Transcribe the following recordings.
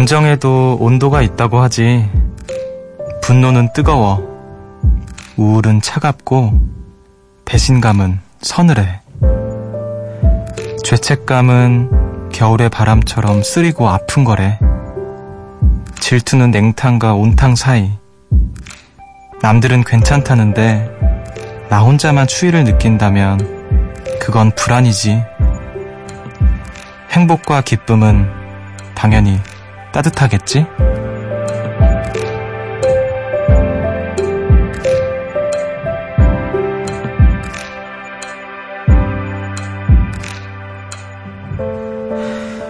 감정에도 온도가 있다고 하지. 분노는 뜨거워. 우울은 차갑고, 배신감은 서늘해. 죄책감은 겨울의 바람처럼 쓰리고 아픈 거래. 질투는 냉탕과 온탕 사이. 남들은 괜찮다는데, 나 혼자만 추위를 느낀다면, 그건 불안이지. 행복과 기쁨은 당연히 따뜻하겠지?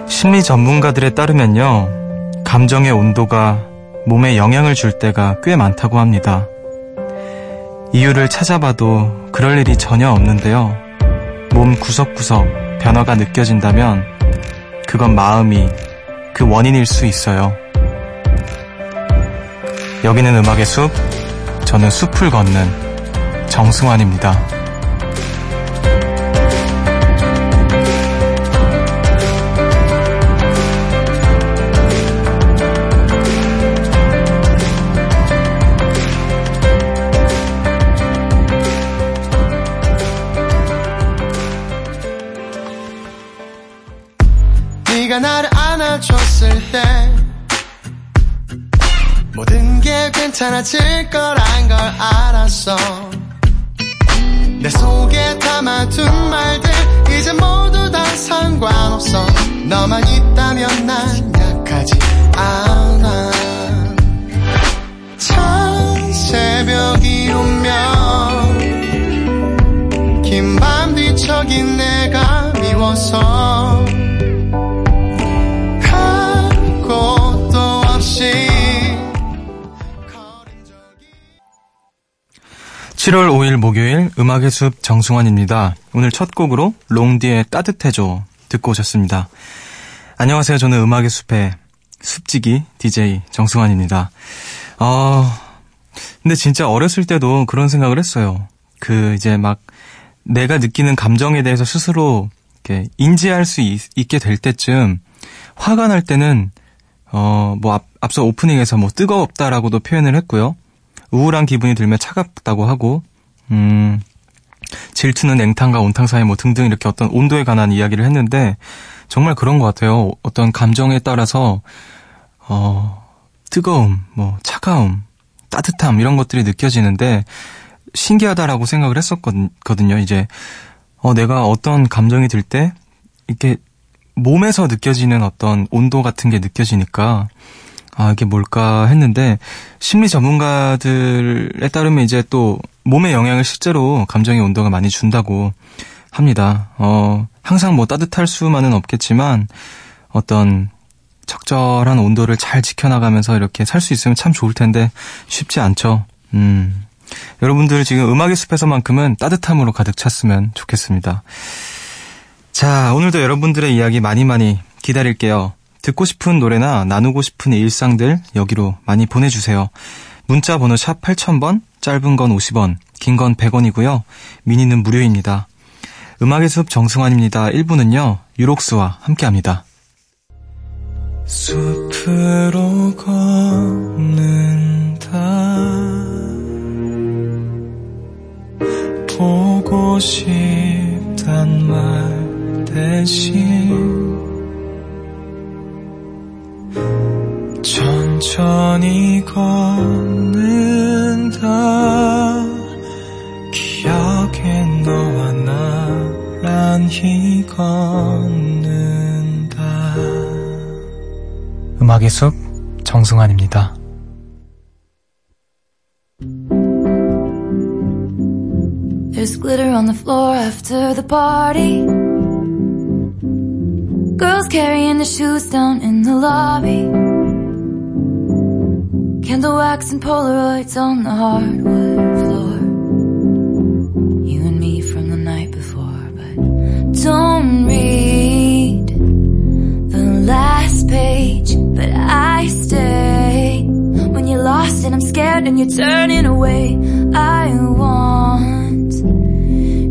심리 전문가들에 따르면요, 감정의 온도가 몸에 영향을 줄 때가 꽤 많다고 합니다. 이유를 찾아봐도 그럴 일이 전혀 없는데요. 몸 구석구석 변화가 느껴진다면 그건 마음이 그 원인일 수 있어요. 여기는 음악의 숲, 저는 숲을 걷는 정승환입니다. ' 질 거란 걸 알았어. 내 속에 담아둔 말들 이제 모두 다 상관없어. 너만 있다면 난 약하지 않아. 찬 새벽이 오면 긴 밤 뒤척인 내가 미워서 7월 5일 목요일 음악의 숲 정승환입니다. 오늘 첫 곡으로 롱디의 따뜻해져 듣고 오셨습니다. 안녕하세요. 저는 음악의 숲의 숲지기 DJ 정승환입니다. 어, 근데 진짜 어렸을 때도 그런 생각을 했어요. 그 이제 막 내가 느끼는 감정에 대해서 스스로 이렇게 인지할 수 있, 게될 때쯤 화가 날 때는 어, 뭐 앞, 앞서 오프닝에서 뭐 뜨거웠다라고도 표현을 했고요. 우울한 기분이 들면 차갑다고 하고, 음, 질투는 냉탕과 온탕 사이 뭐 등등 이렇게 어떤 온도에 관한 이야기를 했는데, 정말 그런 것 같아요. 어떤 감정에 따라서, 어, 뜨거움, 뭐, 차가움, 따뜻함, 이런 것들이 느껴지는데, 신기하다라고 생각을 했었거든요. 이제, 어, 내가 어떤 감정이 들 때, 이렇게 몸에서 느껴지는 어떤 온도 같은 게 느껴지니까, 아, 이게 뭘까 했는데, 심리 전문가들에 따르면 이제 또 몸의 영향을 실제로 감정의 온도가 많이 준다고 합니다. 어, 항상 뭐 따뜻할 수만은 없겠지만, 어떤 적절한 온도를 잘 지켜나가면서 이렇게 살 수 있으면 참 좋을 텐데, 쉽지 않죠. 음. 여러분들 지금 음악의 숲에서만큼은 따뜻함으로 가득 찼으면 좋겠습니다. 자, 오늘도 여러분들의 이야기 많이 많이 기다릴게요. 듣고 싶은 노래나 나누고 싶은 일상들 여기로 많이 보내주세요. 문자 번호 샵 8000번, 짧은 건 50원, 긴 건 100원이고요. 미니는 무료입니다. 음악의 숲 정승환입니다. 1부는요, 유록스와 함께합니다. 숲으로 걷는다 보고 싶단 말 대신 천천히 걷는다 기억에 너와 나란히 걷는다 음악의 숲 정승환입니다 There's glitter on the floor after the party Girls carrying their shoes down in the lobby Candle wax and Polaroids on the hardwood floor. You and me from the night before, but don't read the last page. But I stay when you're lost and I'm scared and you're turning away. I want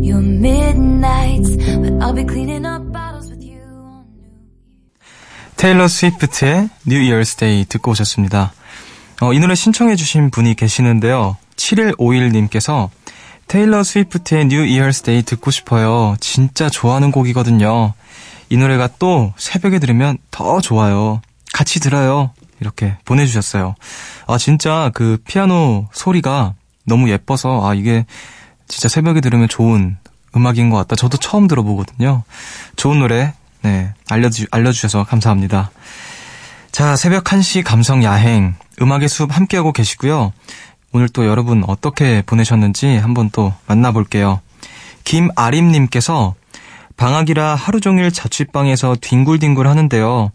your midnights, but I'll be cleaning 테일러 스위프트의 New Year's Day 듣고 오셨습니다. 어, 이 노래 신청해 주신 분이 계시는데요. 7151님께서 테일러 스위프트의 New Year's Day 듣고 싶어요. 진짜 좋아하는 곡이거든요. 이 노래가 또 새벽에 들으면 더 좋아요. 같이 들어요. 이렇게 보내주셨어요. 아, 진짜 그 피아노 소리가 너무 예뻐서, 아, 이게 진짜 새벽에 들으면 좋은 음악인 것 같다. 저도 처음 들어보거든요. 좋은 노래 네, 알려주, 알려주셔서 감사합니다. 자, 새벽 1시 감성 야행, 음악의 숲 함께하고 계시고요. 오늘 또 여러분 어떻게 보내셨는지 한번 또 만나볼게요. 김아림님께서 방학이라 하루 종일 자취방에서 뒹굴뒹굴 하는데요.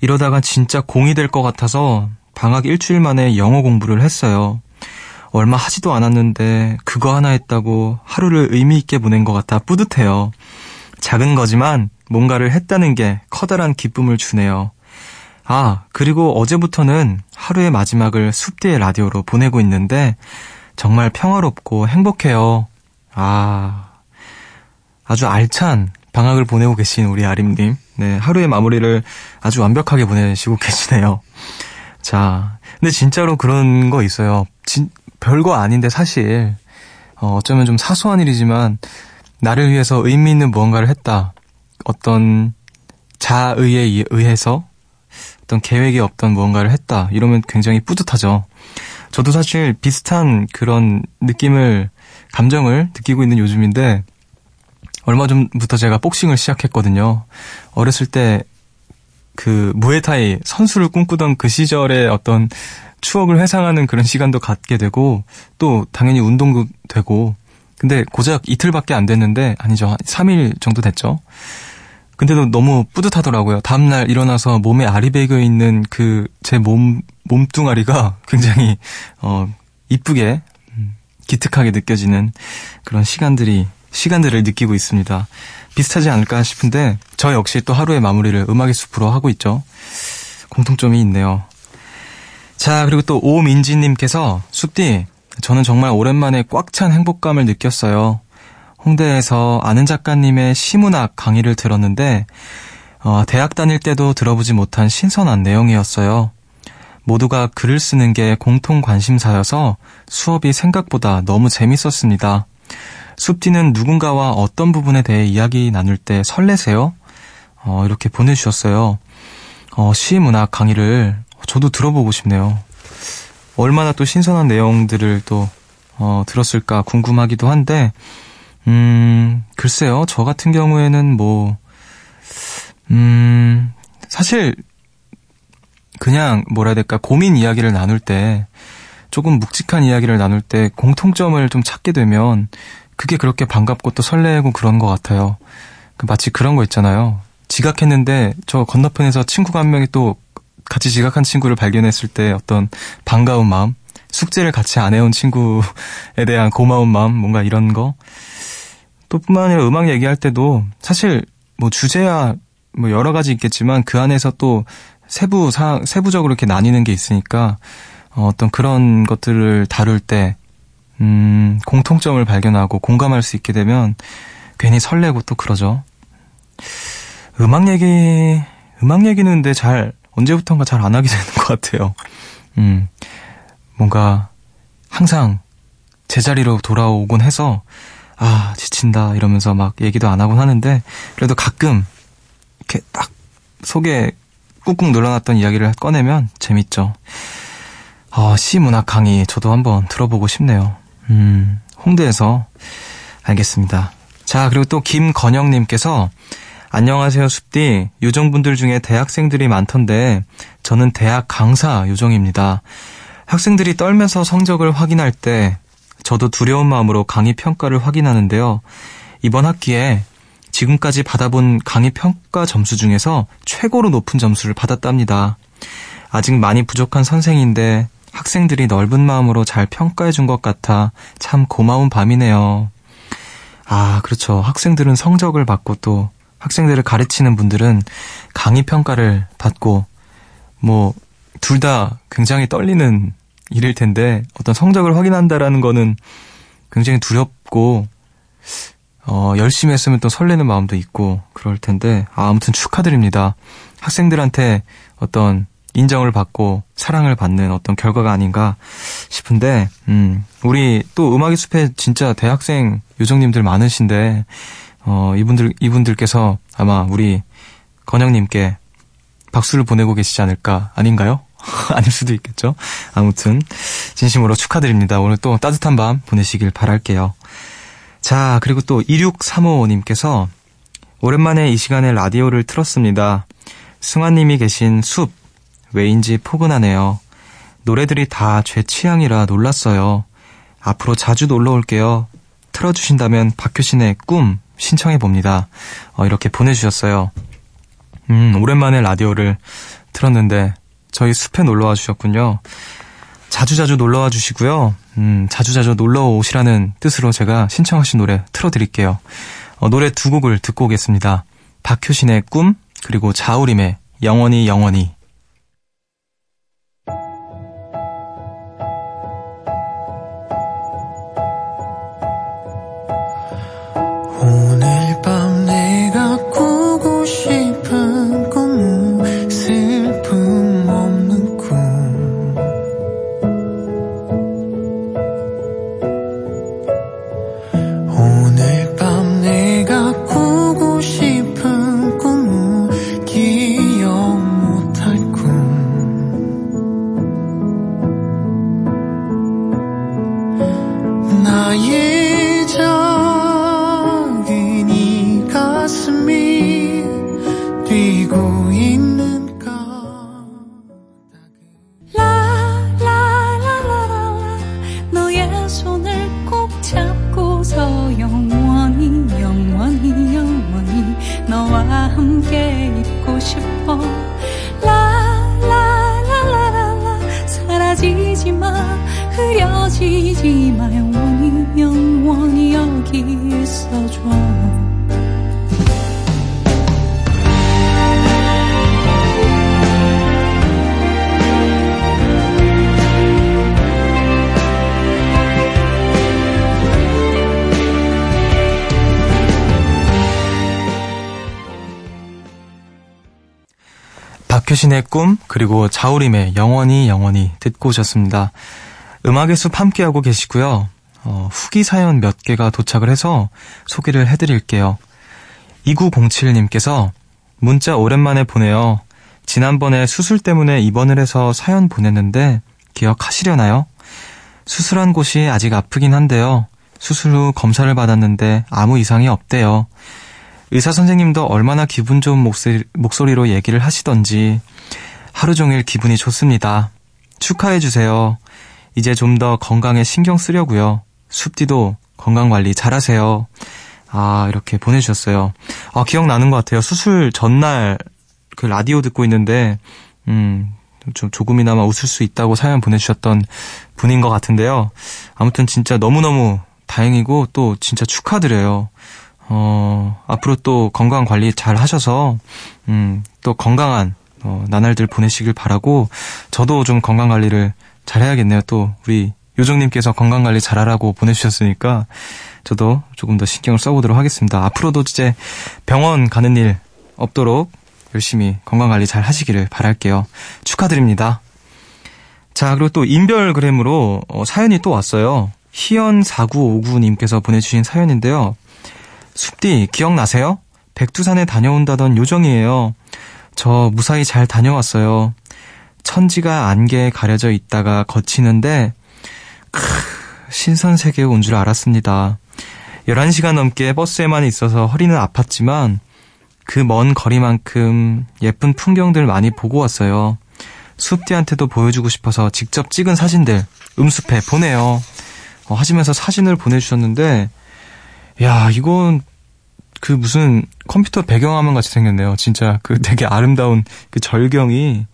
이러다가 진짜 공이 될 것 같아서 방학 일주일 만에 영어 공부를 했어요. 얼마 하지도 않았는데 그거 하나 했다고 하루를 의미 있게 보낸 것 같아 뿌듯해요. 작은 거지만 뭔가를 했다는 게 커다란 기쁨을 주네요. 아, 그리고 어제부터는 하루의 마지막을 숲뒤의 라디오로 보내고 있는데 정말 평화롭고 행복해요. 아, 아주 알찬 방학을 보내고 계신 우리 아림님. 네, 하루의 마무리를 아주 완벽하게 보내시고 계시네요. 자, 근데 진짜로 그런 거 있어요. 진, 별거 아닌데 사실, 어, 어쩌면 좀 사소한 일이지만, 나를 위해서 의미 있는 무언가를 했다. 어떤 자의에 의해서 어떤 계획이 없던 무언가를 했다. 이러면 굉장히 뿌듯하죠. 저도 사실 비슷한 그런 느낌을, 감정을 느끼고 있는 요즘인데, 얼마 전부터 제가 복싱을 시작했거든요. 어렸을 때 그 무에타이 선수를 꿈꾸던 그 시절의 어떤 추억을 회상하는 그런 시간도 갖게 되고 또 당연히 운동도 되고 근데 고작 이틀밖에 안 됐는데 아니죠. 한 3일 정도 됐죠. 근데도 너무 뿌듯하더라고요. 다음날 일어나서 몸에 알이 배겨 있는 그 제 몸, 몸뚱아리가 굉장히, 어, 이쁘게, 음, 기특하게 느껴지는 그런 시간들이, 시간들을 느끼고 있습니다. 비슷하지 않을까 싶은데, 저 역시 또 하루의 마무리를 음악의 숲으로 하고 있죠. 공통점이 있네요. 자, 그리고 또 오민지님께서, 숲디, 저는 정말 오랜만에 꽉 찬 행복감을 느꼈어요. 홍대에서 아는 작가님의 시문학 강의를 들었는데 어, 대학 다닐 때도 들어보지 못한 신선한 내용이었어요. 모두가 글을 쓰는 게 공통 관심사여서 수업이 생각보다 너무 재밌었습니다. 숲디는 누군가와 어떤 부분에 대해 이야기 나눌 때 설레세요? 어, 이렇게 보내주셨어요. 어, 시문학 강의를 저도 들어보고 싶네요. 얼마나 또 신선한 내용들을 또 어, 들었을까 궁금하기도 한데 음, 글쎄요. 저 같은 경우에는 뭐, 음, 사실, 그냥, 뭐라 해야 될까, 고민 이야기를 나눌 때, 조금 묵직한 이야기를 나눌 때 공통점을 좀 찾게 되면, 그게 그렇게 반갑고 또 설레고 그런 것 같아요. 그 마치 그런 거 있잖아요. 지각했는데, 저 건너편에서 친구가 한 명이 또 같이 지각한 친구를 발견했을 때 어떤 반가운 마음, 숙제를 같이 안 해온 친구에 대한 고마운 마음, 뭔가 이런 거. 또 뿐만 아니라 음악 얘기할 때도 사실 뭐 주제야 뭐 여러 가지 있겠지만 그 안에서 또 세부 사 세부적으로 이렇게 나뉘는 게 있으니까 어, 어떤 그런 것들을 다룰 때 음, 공통점을 발견하고 공감할 수 있게 되면 괜히 설레고 또 그러죠. 음악 얘기 음악 얘기는 근데 잘 언제부턴가 잘 안 하게 되는 것 같아요. 음, 뭔가 항상 제자리로 돌아오곤 해서 아, 지친다 이러면서 막 얘기도 안 하곤 하는데 그래도 가끔 이렇게 딱 속에 꾹꾹 눌러놨던 이야기를 꺼내면 재밌죠. 어, 시문학 강의 저도 한번 들어보고 싶네요. 음, 홍대에서 알겠습니다. 자, 그리고 또 김건영님께서 안녕하세요, 숲디. 요정분들 중에 대학생들이 많던데 저는 대학 강사 요정입니다. 학생들이 떨면서 성적을 확인할 때 저도 두려운 마음으로 강의 평가를 확인하는데요. 이번 학기에 지금까지 받아본 강의 평가 점수 중에서 최고로 높은 점수를 받았답니다. 아직 많이 부족한 선생인데 학생들이 넓은 마음으로 잘 평가해 준 것 같아 참 고마운 밤이네요. 아, 그렇죠. 학생들은 성적을 받고 또 학생들을 가르치는 분들은 강의 평가를 받고 뭐 둘 다 굉장히 떨리는 일일 텐데 어떤 성적을 확인한다라는 거는 굉장히 두렵고 어, 열심히 했으면 또 설레는 마음도 있고 그럴 텐데 아, 아무튼 축하드립니다. 학생들한테 어떤 인정을 받고 사랑을 받는 어떤 결과가 아닌가 싶은데, 음, 우리 또 음악의 숲에 진짜 대학생 요정님들 많으신데, 어, 이분들, 이분들께서 아마 우리 건영님께 박수를 보내고 계시지 않을까, 아닌가요? 아닐 수도 있겠죠? 아무튼, 진심으로 축하드립니다. 오늘 또 따뜻한 밤 보내시길 바랄게요. 자, 그리고 또 2635님께서 오랜만에 이 시간에 라디오를 틀었습니다. 승환님이 계신 숲, 왜인지 포근하네요. 노래들이 다 제 취향이라 놀랐어요. 앞으로 자주 놀러 올게요. 틀어주신다면 박효신의 꿈 신청해 봅니다. 어, 이렇게 보내주셨어요. 음, 오랜만에 라디오를 틀었는데 저희 숲에 놀러 와 주셨군요. 자주자주 놀러 와 주시고요. 음, 자주자주 놀러 오시라는 뜻으로 제가 신청하신 노래 틀어드릴게요. 어, 노래 두 곡을 듣고 오겠습니다. 박효신의 꿈, 그리고 자우림의 영원히 영원히. 박효신의 꿈, 그리고 자우림의 영원히 영원히 듣고 오셨습니다. 음악의 숲 함께하고 계시고요. 어, 후기 사연 몇 개가 도착을 해서 소개를 해드릴게요. 2907님께서 문자 오랜만에 보내요. 지난번에 수술 때문에 입원을 해서 사연 보냈는데 기억하시려나요? 수술한 곳이 아직 아프긴 한데요. 수술 후 검사를 받았는데 아무 이상이 없대요. 의사 선생님도 얼마나 기분 좋은 목소리, 목소리로 얘기를 하시던지 하루 종일 기분이 좋습니다. 축하해 주세요. 이제 좀 더 건강에 신경 쓰려고요. 숲디도 건강 관리 잘하세요. 아, 이렇게 보내주셨어요. 아, 기억나는 것 같아요. 수술 전날 그 라디오 듣고 있는데, 음, 좀 조금이나마 웃을 수 있다고 사연 보내주셨던 분인 것 같은데요. 아무튼 진짜 너무너무 다행이고 또 진짜 축하드려요. 어, 앞으로 또 건강 관리 잘 하셔서, 음, 또 건강한, 어, 나날들 보내시길 바라고, 저도 좀 건강 관리를 잘 해야겠네요. 또, 우리 요정님께서 건강 관리 잘 하라고 보내주셨으니까, 저도 조금 더 신경을 써보도록 하겠습니다. 앞으로도 이제 병원 가는 일 없도록 열심히 건강 관리 잘 하시기를 바랄게요. 축하드립니다. 자, 그리고 또 인별그램으로 어, 사연이 또 왔어요. 희연4959님께서 보내주신 사연인데요. 숲디 기억나세요? 백두산에 다녀온다던 요정이에요. 저 무사히 잘 다녀왔어요. 천지가 안개에 가려져 있다가 거치는데 크, 신선세계에 온 줄 알았습니다. 11시간 넘게 버스에만 있어서 허리는 아팠지만 그 먼 거리만큼 예쁜 풍경들 많이 보고 왔어요. 숲디한테도 보여주고 싶어서 직접 찍은 사진들 음습해 보내요. 어, 하시면서 사진을 보내주셨는데 야, 이건 그 무슨 컴퓨터 배경화면 같이 생겼네요. 진짜 그 되게 아름다운 그 절경이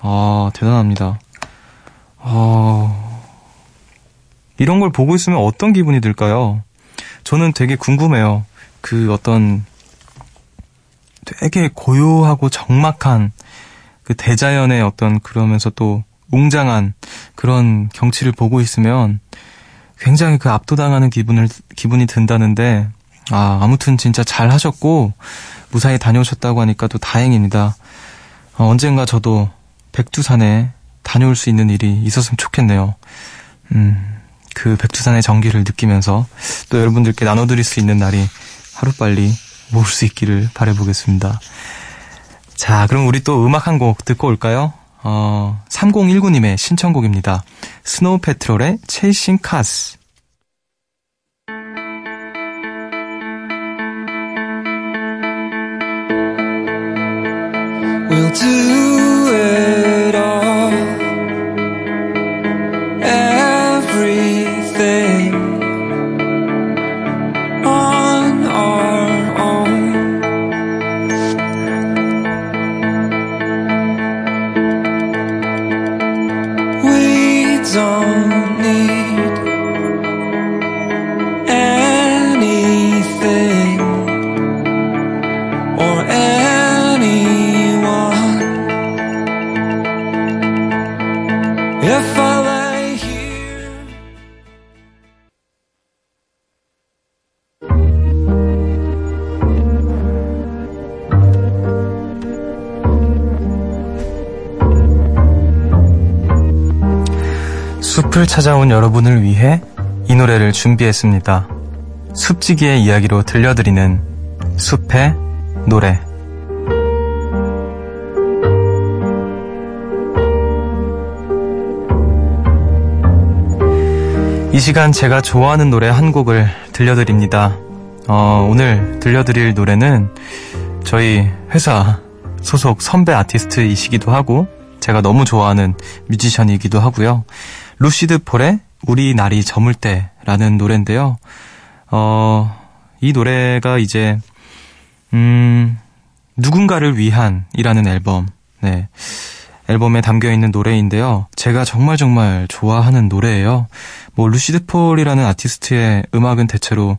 아, 대단합니다. 어, 이런 걸 보고 있으면 어떤 기분이 들까요? 저는 되게 궁금해요. 그 어떤 되게 고요하고 적막한 그 대자연의 어떤 그러면서 또 웅장한 그런 경치를 보고 있으면 굉장히 그 압도당하는 기분을 기분이 든다는데 아 아무튼 진짜 잘 하셨고 무사히 다녀오셨다고 하니까 또 다행입니다. 어, 언젠가 저도 백두산에 다녀올 수 있는 일이 있었으면 좋겠네요. 음, 그 백두산의 정기를 느끼면서 또 여러분들께 나눠드릴 수 있는 날이 하루빨리 모을 수 있기를 바라보겠습니다. 자, 그럼 우리 또 음악 한 곡 듣고 올까요? 어, 3019님의 신청곡입니다. 스노우 패트롤의 체이싱 카스. We'll do it all. Everything 숲을 찾아온 여러분을 위해 이 노래를 준비했습니다. 숲지기의 이야기로 들려드리는 숲의 노래. 이 시간 제가 좋아하는 노래 한 곡을 들려드립니다. 어, 오늘 들려드릴 노래는 저희 회사 소속 선배 아티스트이시기도 하고 제가 너무 좋아하는 뮤지션이기도 하고요. 루시드 폴의 우리 날이 저물 때라는 노래인데요. 어, 이 노래가 이제 음, 누군가를 위한이라는 앨범. 네. 앨범에 담겨 있는 노래인데요. 제가 정말 정말 좋아하는 노래예요. 뭐 루시드 폴이라는 아티스트의 음악은 대체로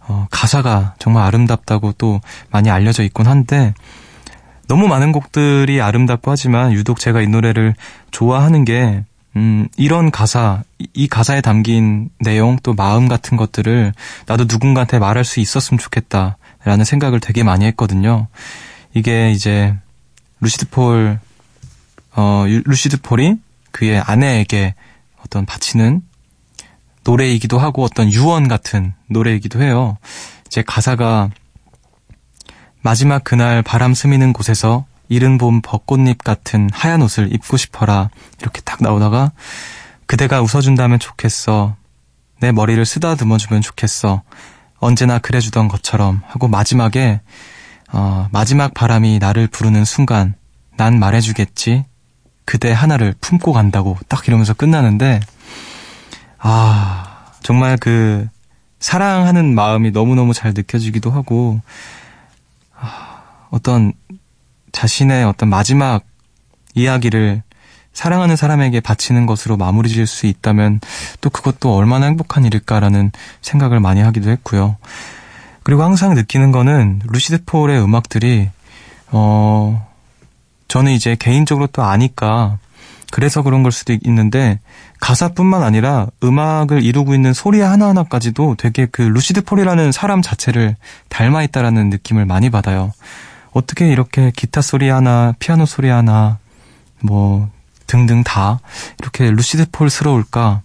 어, 가사가 정말 아름답다고 또 많이 알려져 있곤 한데 너무 많은 곡들이 아름답고 하지만 유독 제가 이 노래를 좋아하는 게 음, 이런 가사, 이- 이 가사에 담긴 내용 또 마음 같은 것들을 나도 누군가한테 말할 수 있었으면 좋겠다라는 생각을 되게 많이 했거든요. 이게 이제 루시드 폴, 어, 유- 루시드 폴이 그의 아내에게 어떤 바치는 노래이기도 하고 어떤 유언 같은 노래이기도 해요. 이제 가사가 마지막 그날 바람 스미는 곳에서 이른 봄 벚꽃잎 같은 하얀 옷을 입고 싶어라. 이렇게 딱 나오다가 그대가 웃어준다면 좋겠어. 내 머리를 쓰다듬어주면 좋겠어. 언제나 그래주던 것처럼 하고 마지막에 어, 마지막 바람이 나를 부르는 순간 난 말해주겠지. 그대 하나를 품고 간다고 딱 이러면서 끝나는데 아 정말 그 사랑하는 마음이 너무너무 잘 느껴지기도 하고 아, 어떤 자신의 어떤 마지막 이야기를 사랑하는 사람에게 바치는 것으로 마무리 지을 수 있다면 또 그것도 얼마나 행복한 일일까라는 생각을 많이 하기도 했고요. 그리고 항상 느끼는 거는 루시드 폴의 음악들이 어 저는 이제 개인적으로 또 아니까 그래서 그런 걸 수도 있는데 가사뿐만 아니라 음악을 이루고 있는 소리 하나하나까지도 되게 그 루시드 폴이라는 사람 자체를 닮아 있다라는 느낌을 많이 받아요. 어떻게 이렇게 기타 소리 하나, 피아노 소리 하나, 뭐 등등 다 이렇게 루시드 폴스러울까?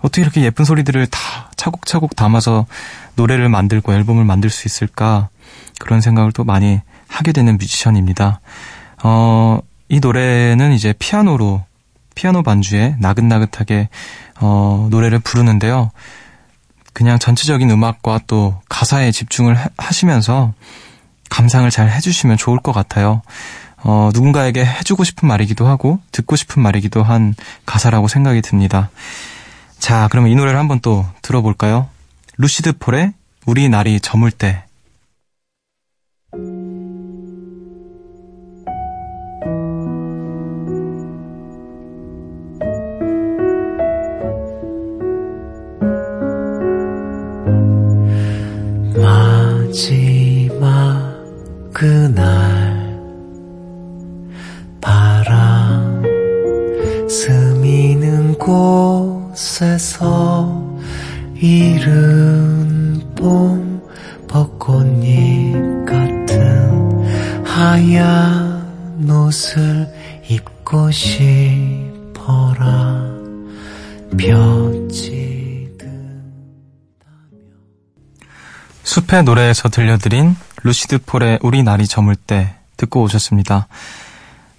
어떻게 이렇게 예쁜 소리들을 다 차곡차곡 담아서 노래를 만들고 앨범을 만들 수 있을까? 그런 생각을 또 많이 하게 되는 뮤지션입니다. 어, 이 노래는 이제 피아노로 피아노 반주에 나긋나긋하게 어, 노래를 부르는데요. 그냥 전체적인 음악과 또 가사에 집중을 하- 하시면서 감상을 잘 해주시면 좋을 것 같아요. 어, 누군가에게 해주고 싶은 말이기도 하고 듣고 싶은 말이기도 한 가사라고 생각이 듭니다. 자, 그러면 이 노래를 한번 또 들어볼까요? 루시드 폴의 우리 날이 저물 때. 숲의 노래에서 들려드린 루시드 폴의 우리 날이 저물 때 듣고 오셨습니다.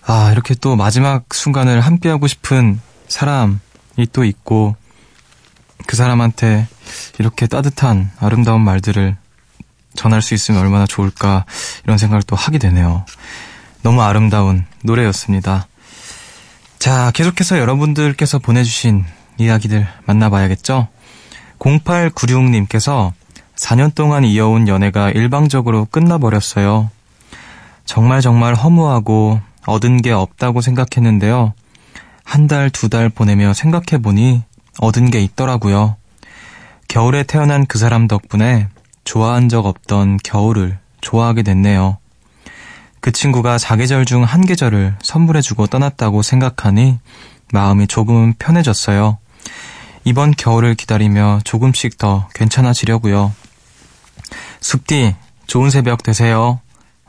아, 이렇게 또 마지막 순간을 함께하고 싶은 사람이 또 있고, 그 사람한테 이렇게 따뜻한 아름다운 말들을 전할 수 있으면 얼마나 좋을까, 이런 생각을 또 하게 되네요. 너무 아름다운 노래였습니다. 자, 계속해서 여러분들께서 보내주신 이야기들 만나봐야겠죠? 0896님께서 4년 동안 이어온 연애가 일방적으로 끝나버렸어요. 정말 정말 허무하고 얻은 게 없다고 생각했는데요. 한 달, 두 달 보내며 생각해보니 얻은 게 있더라고요. 겨울에 태어난 그 사람 덕분에 좋아한 적 없던 겨울을 좋아하게 됐네요. 그 친구가 사계절 중 한 계절을 선물해주고 떠났다고 생각하니 마음이 조금은 편해졌어요. 이번 겨울을 기다리며 조금씩 더 괜찮아지려고요. 숲디, 좋은 새벽 되세요.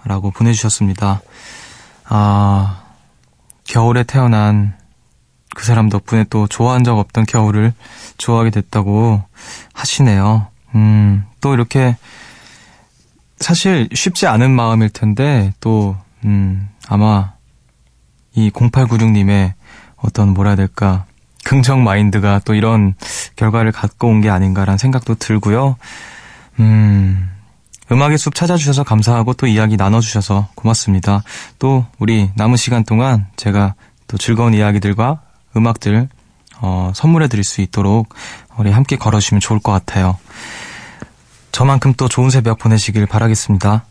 라고 보내주셨습니다. 아, 겨울에 태어난 그 사람 덕분에 또 좋아한 적 없던 겨울을 좋아하게 됐다고 하시네요. 음, 또 이렇게 사실 쉽지 않은 마음일 텐데 또, 음, 아마 이 0896님의 어떤 뭐라 해야 될까 긍정 마인드가 또 이런 결과를 갖고 온 게 아닌가라는 생각도 들고요. 음, 음악의 숲 찾아주셔서 감사하고 또 이야기 나눠주셔서 고맙습니다. 또 우리 남은 시간 동안 제가 또 즐거운 이야기들과 음악들 어, 선물해 드릴 수 있도록 우리 함께 걸어주시면 좋을 것 같아요. 저만큼 또 좋은 새벽 보내시길 바라겠습니다.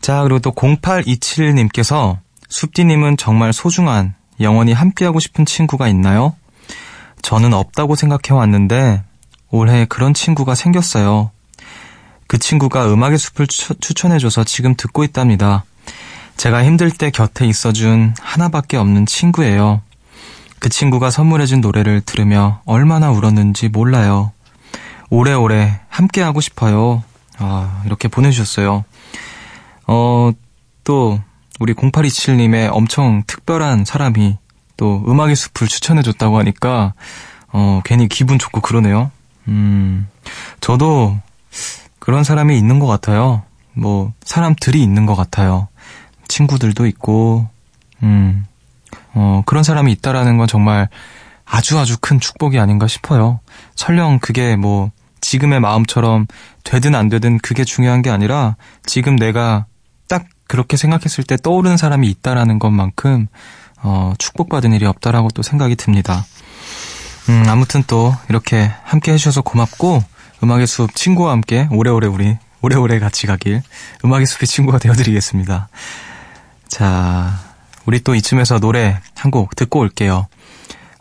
자, 그리고 또 0827님께서 숲디님은 정말 소중한 영원히 함께하고 싶은 친구가 있나요? 저는 없다고 생각해 왔는데 올해 그런 친구가 생겼어요. 그 친구가 음악의 숲을 추천해줘서 지금 듣고 있답니다. 제가 힘들 때 곁에 있어준 하나밖에 없는 친구예요. 그 친구가 선물해준 노래를 들으며 얼마나 울었는지 몰라요. 오래오래 함께하고 싶어요. 아, 이렇게 보내주셨어요. 어, 또, 우리 0827님의 엄청 특별한 사람이 또 음악의 숲을 추천해줬다고 하니까, 어, 괜히 기분 좋고 그러네요. 음, 저도 그런 사람이 있는 것 같아요. 뭐, 사람들이 있는 것 같아요. 친구들도 있고, 음, 어, 그런 사람이 있다라는 건 정말 아주 아주 큰 축복이 아닌가 싶어요. 설령 그게 뭐, 지금의 마음처럼 되든 안 되든 그게 중요한 게 아니라 지금 내가 딱 그렇게 생각했을 때 떠오르는 사람이 있다라는 것만큼 어, 축복받은 일이 없다라고 또 생각이 듭니다. 음, 아무튼 또 이렇게 함께 해주셔서 고맙고 음악의 숲 친구와 함께 오래오래 우리 오래오래 같이 가길 음악의 숲의 친구가 되어드리겠습니다. 자, 우리 또 이쯤에서 노래 한 곡 듣고 올게요.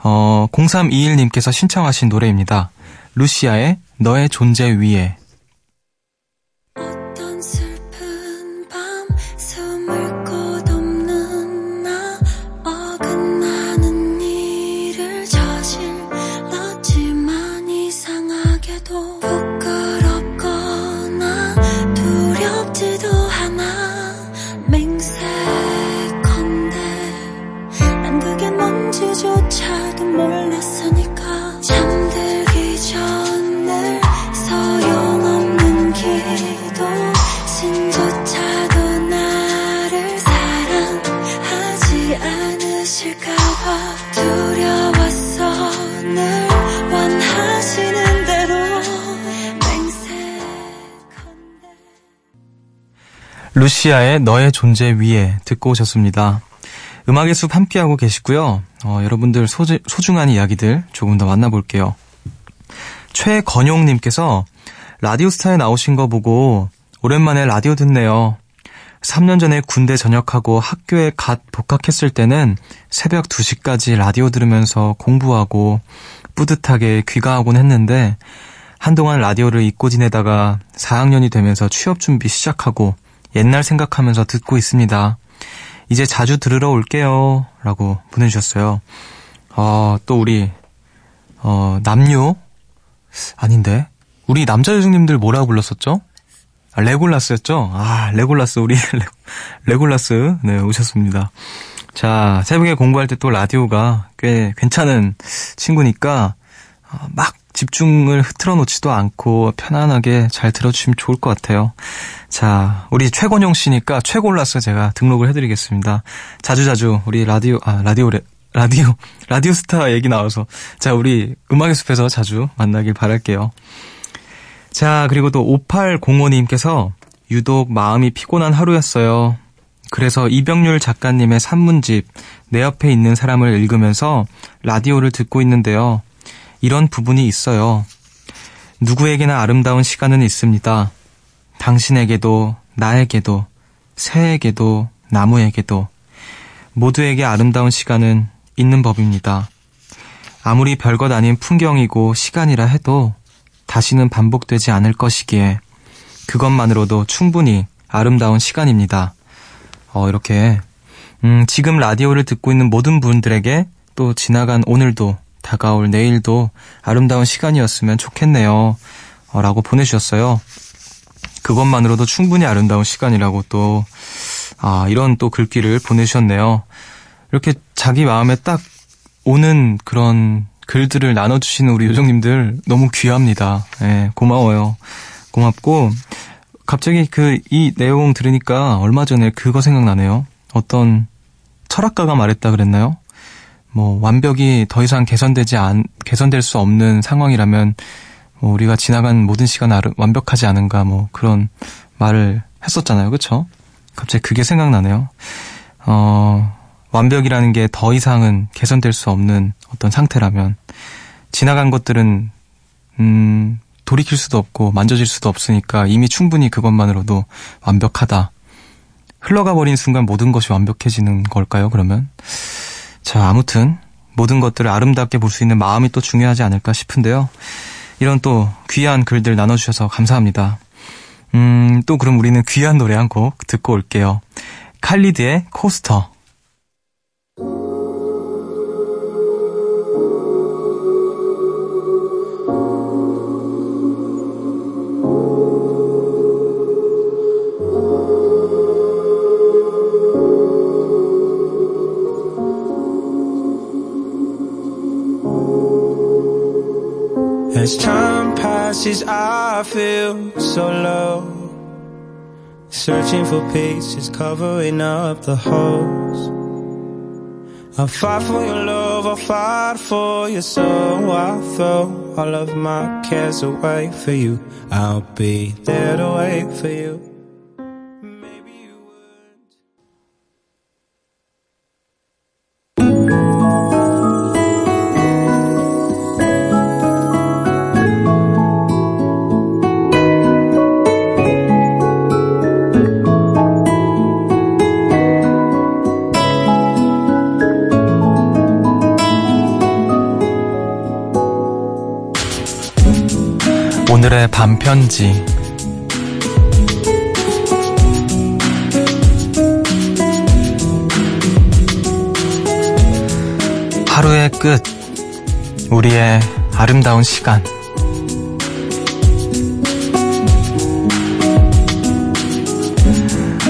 어, 0321님께서 신청하신 노래입니다. 루시아의 너의 존재 위에 루시아의 너의 존재 위에 듣고 오셨습니다. 음악의 숲 함께하고 계시고요. 어, 여러분들 소지, 소중한 이야기들 조금 더 만나볼게요. 최건용님께서 라디오스타에 나오신 거 보고 오랜만에 라디오 듣네요. 3년 전에 군대 전역하고 학교에 갓 복학했을 때는 새벽 2시까지 라디오 들으면서 공부하고 뿌듯하게 귀가하곤 했는데 한동안 라디오를 잊고 지내다가 4학년이 되면서 취업 준비 시작하고 옛날 생각하면서 듣고 있습니다. 이제 자주 들으러 올게요. 라고 보내주셨어요. 어, 또 우리, 어, 남녀? 아닌데. 우리 남자 교수님들 뭐라고 불렀었죠? 아, 레골라스였죠? 아, 레골라스, 우리 레, 레골라스, 네, 오셨습니다. 자, 새벽에 공부할 때 또 라디오가 꽤 괜찮은 친구니까, 어, 막 집중을 흐트러 놓지도 않고 편안하게 잘 들어주시면 좋을 것 같아요. 자, 우리 최건용 씨니까 최골라스 제가 등록을 해드리겠습니다. 자주자주 우리 라디오, 아, 라디오래, 라디오, 라디오 스타 얘기 나와서. 자, 우리 음악의 숲에서 자주 만나길 바랄게요. 자, 그리고 또 5805님께서 유독 마음이 피곤한 하루였어요. 그래서 이병률 작가님의 산문집 내 옆에 있는 사람을 읽으면서 라디오를 듣고 있는데요. 이런 부분이 있어요. 누구에게나 아름다운 시간은 있습니다. 당신에게도, 나에게도, 새에게도, 나무에게도, 모두에게 아름다운 시간은 있는 법입니다. 아무리 별것 아닌 풍경이고 시간이라 해도 다시는 반복되지 않을 것이기에 그것만으로도 충분히 아름다운 시간입니다. 어, 이렇게, 음, 지금 라디오를 듣고 있는 모든 분들에게 또 지나간 오늘도 다가올 내일도 아름다운 시간이었으면 좋겠네요. 어, 라고 보내주셨어요. 그것만으로도 충분히 아름다운 시간이라고 또, 아, 이런 또 글귀를 보내주셨네요. 이렇게 자기 마음에 딱 오는 그런 글들을 나눠주시는 우리 요정님들 너무 귀합니다. 예, 고마워요. 고맙고, 갑자기 그, 이 내용 들으니까 얼마 전에 그거 생각나네요. 어떤 철학가가 말했다 그랬나요? 뭐, 완벽이 더 이상 개선되지 않, 개선될 수 없는 상황이라면, 뭐, 우리가 지나간 모든 시간 아름, 완벽하지 않은가, 뭐, 그런 말을 했었잖아요. 그쵸? 갑자기 그게 생각나네요. 어, 완벽이라는 게 더 이상은 개선될 수 없는 어떤 상태라면 지나간 것들은 음 돌이킬 수도 없고 만져질 수도 없으니까 이미 충분히 그것만으로도 완벽하다. 흘러가 버린 순간 모든 것이 완벽해지는 걸까요? 그러면 자 아무튼 모든 것들을 아름답게 볼 수 있는 마음이 또 중요하지 않을까 싶은데요. 이런 또 귀한 글들 나눠주셔서 감사합니다. 음, 또 그럼 우리는 귀한 노래 한 곡 듣고 올게요. 칼리드의 코스터. Passes, I feel so low. Searching for pieces, covering up the holes. I'll fight for your love, I'll fight for your soul. I'll throw all of my cares away for you. I'll be there to wait for you. 오늘의 반편지. 하루의 끝. 우리의 아름다운 시간.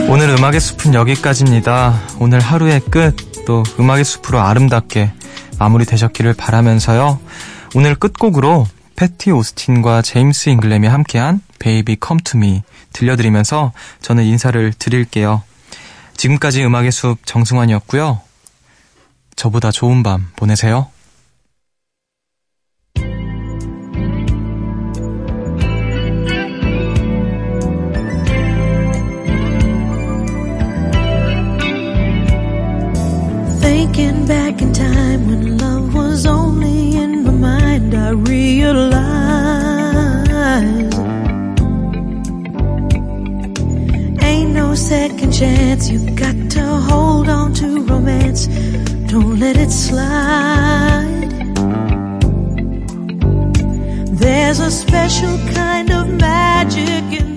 오늘 음악의 숲은 여기까지입니다. 오늘 하루의 끝, 또 음악의 숲으로 아름답게 마무리 되셨기를 바라면서요. 오늘 끝곡으로 패티 오스틴과 제임스 잉글램이 함께한 To Me 들려드리면서 저는 인사를 드릴게요. 지금까지 음악의 숲 정승환이었고요. 저보다 좋은 밤 보내세요. Thinking back second chance. You got to hold on to romance, don't let it slide. There's a special kind of magic